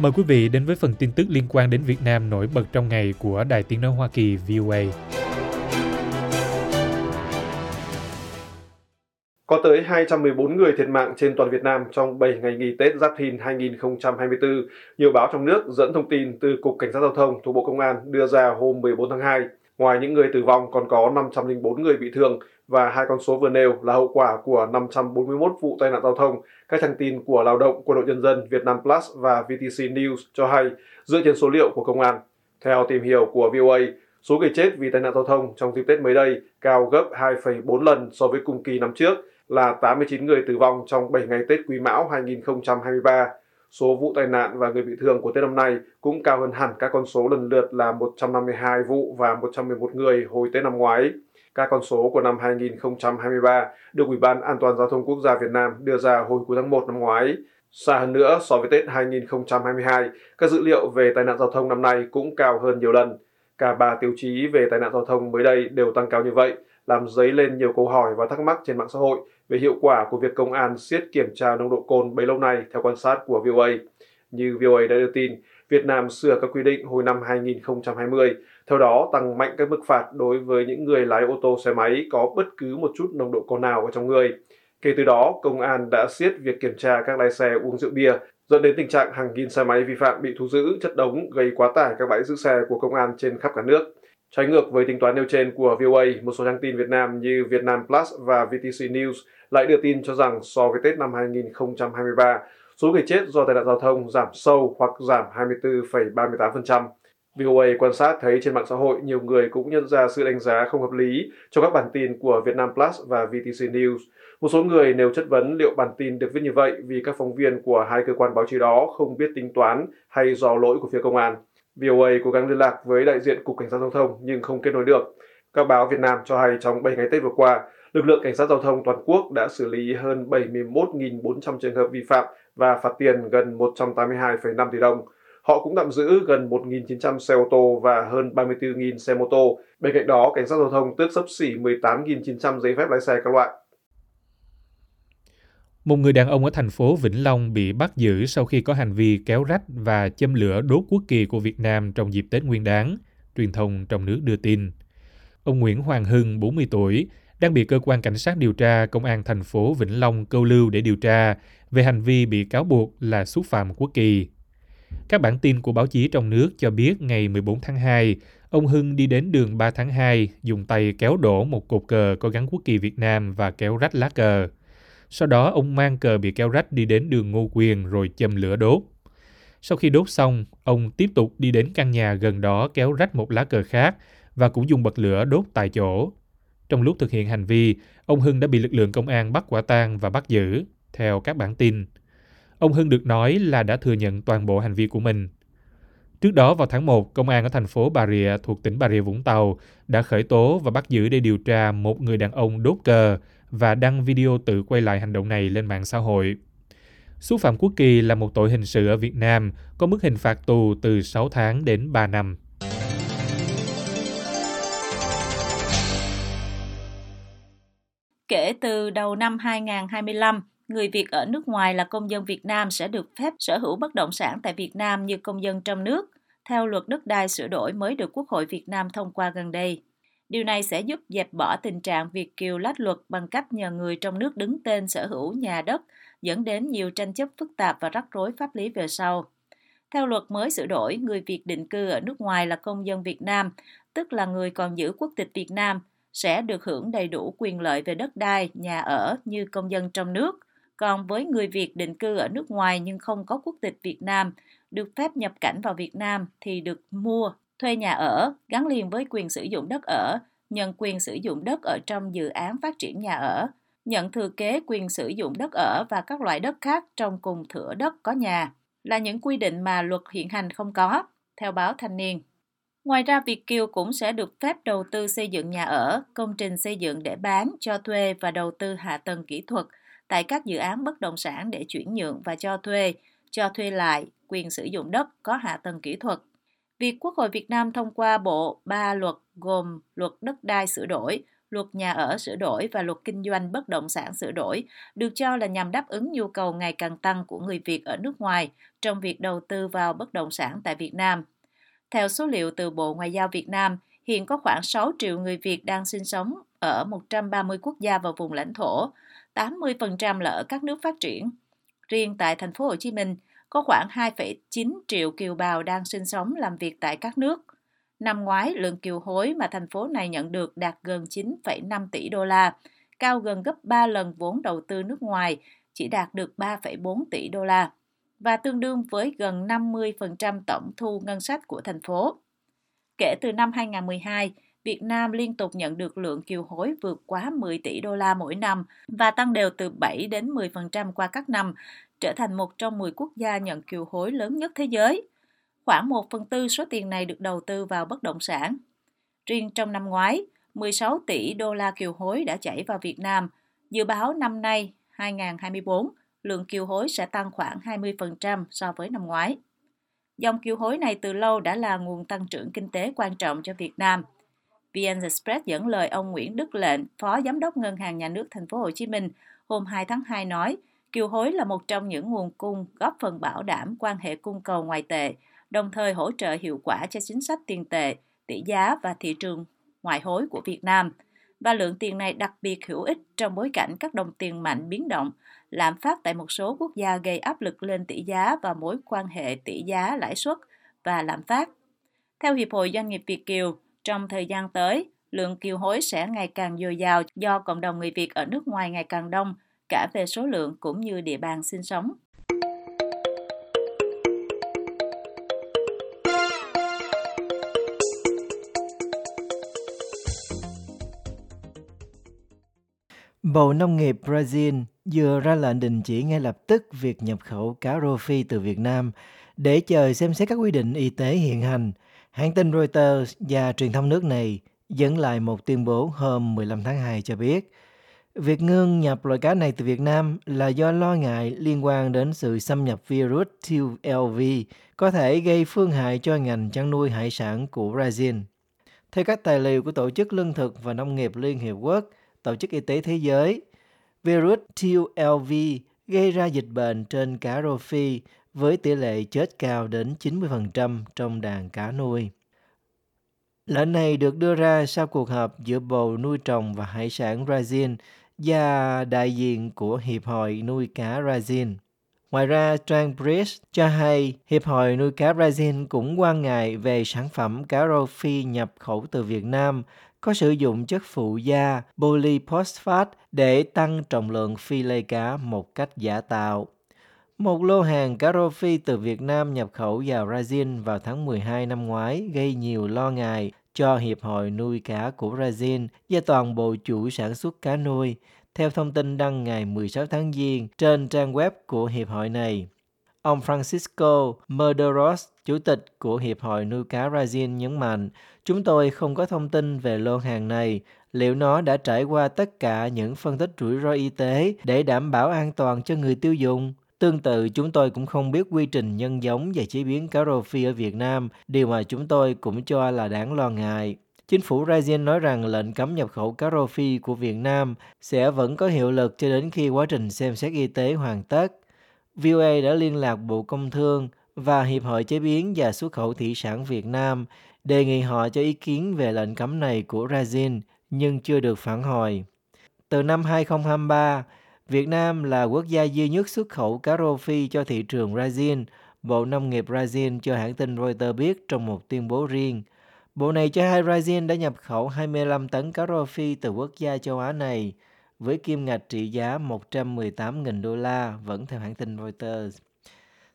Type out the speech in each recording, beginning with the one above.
Mời quý vị đến với phần tin tức liên quan đến Việt Nam nổi bật trong ngày của Đài Tiếng Nói Hoa Kỳ VOA. Có tới 214 người thiệt mạng trên toàn Việt Nam trong 7 ngày nghỉ Tết Giáp Thìn 2024. Nhiều báo trong nước dẫn thông tin từ Cục Cảnh sát Giao thông thuộc Bộ Công an đưa ra hôm 14 tháng 2. Ngoài những người tử vong, còn có 504 người bị thương và hai con số vừa nêu là hậu quả của 541 vụ tai nạn giao thông. Các trang tin của Lao động, Quân đội Nhân dân, Việt Nam Plus và VTC News cho hay dựa trên số liệu của công an. Theo tìm hiểu của VOA, số người chết vì tai nạn giao thông trong dịp Tết mới đây cao gấp 2,4 lần so với cùng kỳ năm trước là 89 người tử vong trong 7 ngày Tết Quý Mão 2023. Số vụ tai nạn và người bị thương của Tết năm nay cũng cao hơn hẳn các con số lần lượt là 152 vụ và 111 người hồi Tết năm ngoái. Các con số của năm 2023 được Ủy ban An toàn Giao thông Quốc gia Việt Nam đưa ra hồi cuối tháng 1 năm ngoái. Xa hơn nữa, so với Tết 2022, các dữ liệu về tai nạn giao thông năm nay cũng cao hơn nhiều lần. Cả ba tiêu chí về tai nạn giao thông mới đây đều tăng cao như vậy, làm dấy lên nhiều câu hỏi và thắc mắc trên mạng xã hội về hiệu quả của việc công an siết kiểm tra nồng độ cồn bấy lâu nay theo quan sát của VOA. Như VOA đã đưa tin, Việt Nam sửa các quy định hồi năm 2020, theo đó tăng mạnh các mức phạt đối với những người lái ô tô xe máy có bất cứ một chút nồng độ cồn nào ở trong người. Kể từ đó, công an đã siết việc kiểm tra các lái xe uống rượu bia, dẫn đến tình trạng hàng nghìn xe máy vi phạm bị thu giữ chất đống gây quá tải các bãi giữ xe của công an trên khắp cả nước. Trái ngược với tính toán nêu trên của VOA, một số trang tin Việt Nam như Vietnam Plus và VTC News lại đưa tin cho rằng so với Tết năm 2023, số người chết do tai nạn giao thông giảm sâu hoặc giảm 24,38%. VOA quan sát thấy trên mạng xã hội nhiều người cũng nhận ra sự đánh giá không hợp lý cho các bản tin của Vietnam Plus và VTC News. Một số người nêu chất vấn liệu bản tin được viết như vậy vì các phóng viên của hai cơ quan báo chí đó không biết tính toán hay do lỗi của phía công an. VOA cố gắng liên lạc với đại diện Cục Cảnh sát Giao thông nhưng không kết nối được. Các báo Việt Nam cho hay trong 7 ngày Tết vừa qua, lực lượng cảnh sát giao thông toàn quốc đã xử lý hơn 71.400 trường hợp vi phạm và phạt tiền gần 182,5 tỷ đồng. Họ cũng tạm giữ gần 1.900 xe ô tô và hơn 34.000 xe mô tô. Bên cạnh đó, cảnh sát giao thông tước sấp xỉ 18.900 giấy phép lái xe các loại. Một người đàn ông ở thành phố Vĩnh Long bị bắt giữ sau khi có hành vi kéo rách và châm lửa đốt quốc kỳ của Việt Nam trong dịp Tết Nguyên đán, truyền thông trong nước đưa tin. Ông Nguyễn Hoàng Hưng, 40 tuổi, đang bị cơ quan cảnh sát điều tra công an thành phố Vĩnh Long câu lưu để điều tra về hành vi bị cáo buộc là xúc phạm quốc kỳ. Các bản tin của báo chí trong nước cho biết ngày 14 tháng 2, ông Hưng đi đến đường 3 tháng 2 dùng tay kéo đổ một cột cờ có gắn quốc kỳ Việt Nam và kéo rách lá cờ. Sau đó ông mang cờ bị kéo rách đi đến đường Ngô Quyền rồi châm lửa đốt. Sau khi đốt xong, ông tiếp tục đi đến căn nhà gần đó kéo rách một lá cờ khác và cũng dùng bật lửa đốt tại chỗ. Trong lúc thực hiện hành vi, ông Hưng đã bị lực lượng công an bắt quả tang và bắt giữ, theo các bản tin. Ông Hưng được nói là đã thừa nhận toàn bộ hành vi của mình. Trước đó vào tháng 1, công an ở thành phố Bà Rịa thuộc tỉnh Bà Rịa Vũng Tàu đã khởi tố và bắt giữ để điều tra một người đàn ông đốt cờ và đăng video tự quay lại hành động này lên mạng xã hội. Xúc phạm quốc kỳ là một tội hình sự ở Việt Nam, có mức hình phạt tù từ 6 tháng đến 3 năm. Kể từ đầu năm 2025, người Việt ở nước ngoài là công dân Việt Nam sẽ được phép sở hữu bất động sản tại Việt Nam như công dân trong nước, theo luật đất đai sửa đổi mới được Quốc hội Việt Nam thông qua gần đây. Điều này sẽ giúp dẹp bỏ tình trạng Việt kiều lách luật bằng cách nhờ người trong nước đứng tên sở hữu nhà đất, dẫn đến nhiều tranh chấp phức tạp và rắc rối pháp lý về sau. Theo luật mới sửa đổi, người Việt định cư ở nước ngoài là công dân Việt Nam, tức là người còn giữ quốc tịch Việt Nam, sẽ được hưởng đầy đủ quyền lợi về đất đai, nhà ở như công dân trong nước. Còn với người Việt định cư ở nước ngoài nhưng không có quốc tịch Việt Nam, được phép nhập cảnh vào Việt Nam thì được mua, thuê nhà ở gắn liền với quyền sử dụng đất ở, nhận quyền sử dụng đất ở trong dự án phát triển nhà ở, nhận thừa kế quyền sử dụng đất ở và các loại đất khác trong cùng thửa đất có nhà là những quy định mà luật hiện hành không có, theo báo Thanh niên. Ngoài ra, Việt Kiều cũng sẽ được phép đầu tư xây dựng nhà ở, công trình xây dựng để bán, cho thuê và đầu tư hạ tầng kỹ thuật tại các dự án bất động sản để chuyển nhượng và cho thuê, cho thuê lại quyền sử dụng đất có hạ tầng kỹ thuật. Việc Quốc hội Việt Nam thông qua bộ ba luật gồm luật đất đai sửa đổi, luật nhà ở sửa đổi và luật kinh doanh bất động sản sửa đổi được cho là nhằm đáp ứng nhu cầu ngày càng tăng của người Việt ở nước ngoài trong việc đầu tư vào bất động sản tại Việt Nam. Theo số liệu từ Bộ Ngoại giao Việt Nam, hiện có khoảng 6 triệu người Việt đang sinh sống ở 130 quốc gia và vùng lãnh thổ, 80% là ở các nước phát triển. Riêng tại thành phố Hồ Chí Minh, có khoảng 2,9 triệu kiều bào đang sinh sống làm việc tại các nước. Năm ngoái, lượng kiều hối mà thành phố này nhận được đạt gần 9,5 tỷ đô la, cao gần gấp 3 lần vốn đầu tư nước ngoài, chỉ đạt được 3,4 tỷ đô la, và tương đương với gần 50% tổng thu ngân sách của thành phố. Kể từ năm 2012, Việt Nam liên tục nhận được lượng kiều hối vượt quá 10 tỷ đô la mỗi năm và tăng đều từ 7 đến 10% qua các năm, trở thành một trong 10 quốc gia nhận kiều hối lớn nhất thế giới. Khoảng 1 phần tư số tiền này được đầu tư vào bất động sản. Riêng trong năm ngoái, 16 tỷ đô la kiều hối đã chảy vào Việt Nam. Dự báo năm nay, 2024, lượng kiều hối sẽ tăng khoảng 20% so với năm ngoái. Dòng kiều hối này từ lâu đã là nguồn tăng trưởng kinh tế quan trọng cho Việt Nam. VN Express dẫn lời ông Nguyễn Đức Lệnh, Phó Giám đốc Ngân hàng Nhà nước Thành phố Hồ Chí Minh, hôm 2 tháng 2 nói, kiều hối là một trong những nguồn cung góp phần bảo đảm quan hệ cung cầu ngoại tệ, đồng thời hỗ trợ hiệu quả cho chính sách tiền tệ, tỷ giá và thị trường ngoại hối của Việt Nam. Và lượng tiền này đặc biệt hữu ích trong bối cảnh các đồng tiền mạnh biến động, lạm phát tại một số quốc gia gây áp lực lên tỷ giá và mối quan hệ tỷ giá lãi suất và lạm phát. Theo Hiệp hội Doanh nghiệp Việt Kiều, trong thời gian tới, lượng kiều hối sẽ ngày càng dồi dào do cộng đồng người Việt ở nước ngoài ngày càng đông, cả về số lượng cũng như địa bàn sinh sống. Bộ Nông nghiệp Brazil vừa ra lệnh đình chỉ ngay lập tức việc nhập khẩu cá rô phi từ Việt Nam để chờ xem xét các quy định y tế hiện hành. Hãng tin Reuters và truyền thông nước này dẫn lại một tuyên bố hôm 15 tháng 2 cho biết việc ngưng nhập loại cá này từ Việt Nam là do lo ngại liên quan đến sự xâm nhập virus TLV có thể gây phương hại cho ngành chăn nuôi hải sản của Brazil. Theo các tài liệu của Tổ chức Lương thực và Nông nghiệp Liên Hiệp Quốc, Tổ chức Y tế Thế giới, virus TLV gây ra dịch bệnh trên cá rô phi với tỷ lệ chết cao đến 90% trong đàn cá nuôi. Lệnh này được đưa ra sau cuộc họp giữa Bộ Nuôi trồng và Hải sản Brazil và đại diện của Hiệp hội Nuôi cá Brazil. Ngoài ra, trang Bridge cho hay Hiệp hội nuôi cá Brazil cũng quan ngại về sản phẩm cá rô phi nhập khẩu từ Việt Nam có sử dụng chất phụ gia polyphosphate để tăng trọng lượng phi lê cá một cách giả tạo. Một lô hàng cá rô phi từ Việt Nam nhập khẩu vào Brazil vào tháng 12 năm ngoái gây nhiều lo ngại cho Hiệp hội nuôi cá của Brazil và toàn bộ chủ sản xuất cá nuôi, theo thông tin đăng ngày 16 tháng Giêng trên trang web của Hiệp hội này. Ông Francisco Murderos, chủ tịch của Hiệp hội nuôi cá Brazil nhấn mạnh, chúng tôi không có thông tin về lô hàng này, liệu nó đã trải qua tất cả những phân tích rủi ro y tế để đảm bảo an toàn cho người tiêu dùng. Tương tự, chúng tôi cũng không biết quy trình nhân giống và chế biến cá rô phi ở Việt Nam, điều mà chúng tôi cũng cho là đáng lo ngại. Chính phủ Brazil nói rằng lệnh cấm nhập khẩu cá rô phi của Việt Nam sẽ vẫn có hiệu lực cho đến khi quá trình xem xét y tế hoàn tất. VOA đã liên lạc Bộ Công Thương và Hiệp hội Chế biến và Xuất khẩu Thủy sản Việt Nam đề nghị họ cho ý kiến về lệnh cấm này của Brazil nhưng chưa được phản hồi. Từ năm 2023, Việt Nam là quốc gia duy nhất xuất khẩu cá rô phi cho thị trường Brazil, Bộ Nông nghiệp Brazil cho hãng tin Reuters biết trong một tuyên bố riêng. Bộ này cho hay Brazil đã nhập khẩu 25 tấn cá rô phi từ quốc gia châu Á này, với kim ngạch trị giá 118.000 đô la, vẫn theo hãng tin Reuters.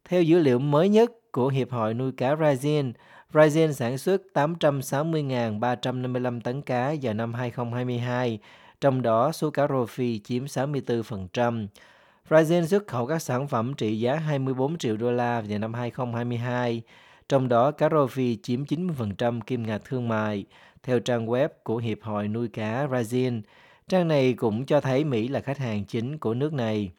Theo dữ liệu mới nhất của Hiệp hội nuôi cá Brazil, Brazil sản xuất 860.355 tấn cá vào năm 2022, trong đó số cá rô phi chiếm 64%. Brazil xuất khẩu các sản phẩm trị giá 24 triệu đô la vào năm 2022, trong đó cá rô phi chiếm 90% kim ngạch thương mại, theo trang web của Hiệp hội nuôi cá Brazil. Trang này cũng cho thấy Mỹ là khách hàng chính của nước này.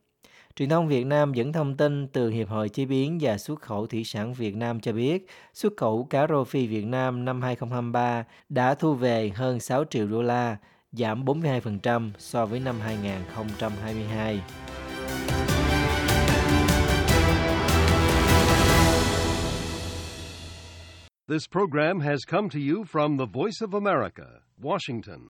Truyền thông Việt Nam dẫn thông tin từ Hiệp hội Chế biến và Xuất khẩu Thủy sản Việt Nam cho biết, xuất khẩu cá rô phi Việt Nam năm 2023 đã thu về hơn 6 triệu đô la, giảm 42% so với năm 2022. This program has come to you from the Voice of America, Washington.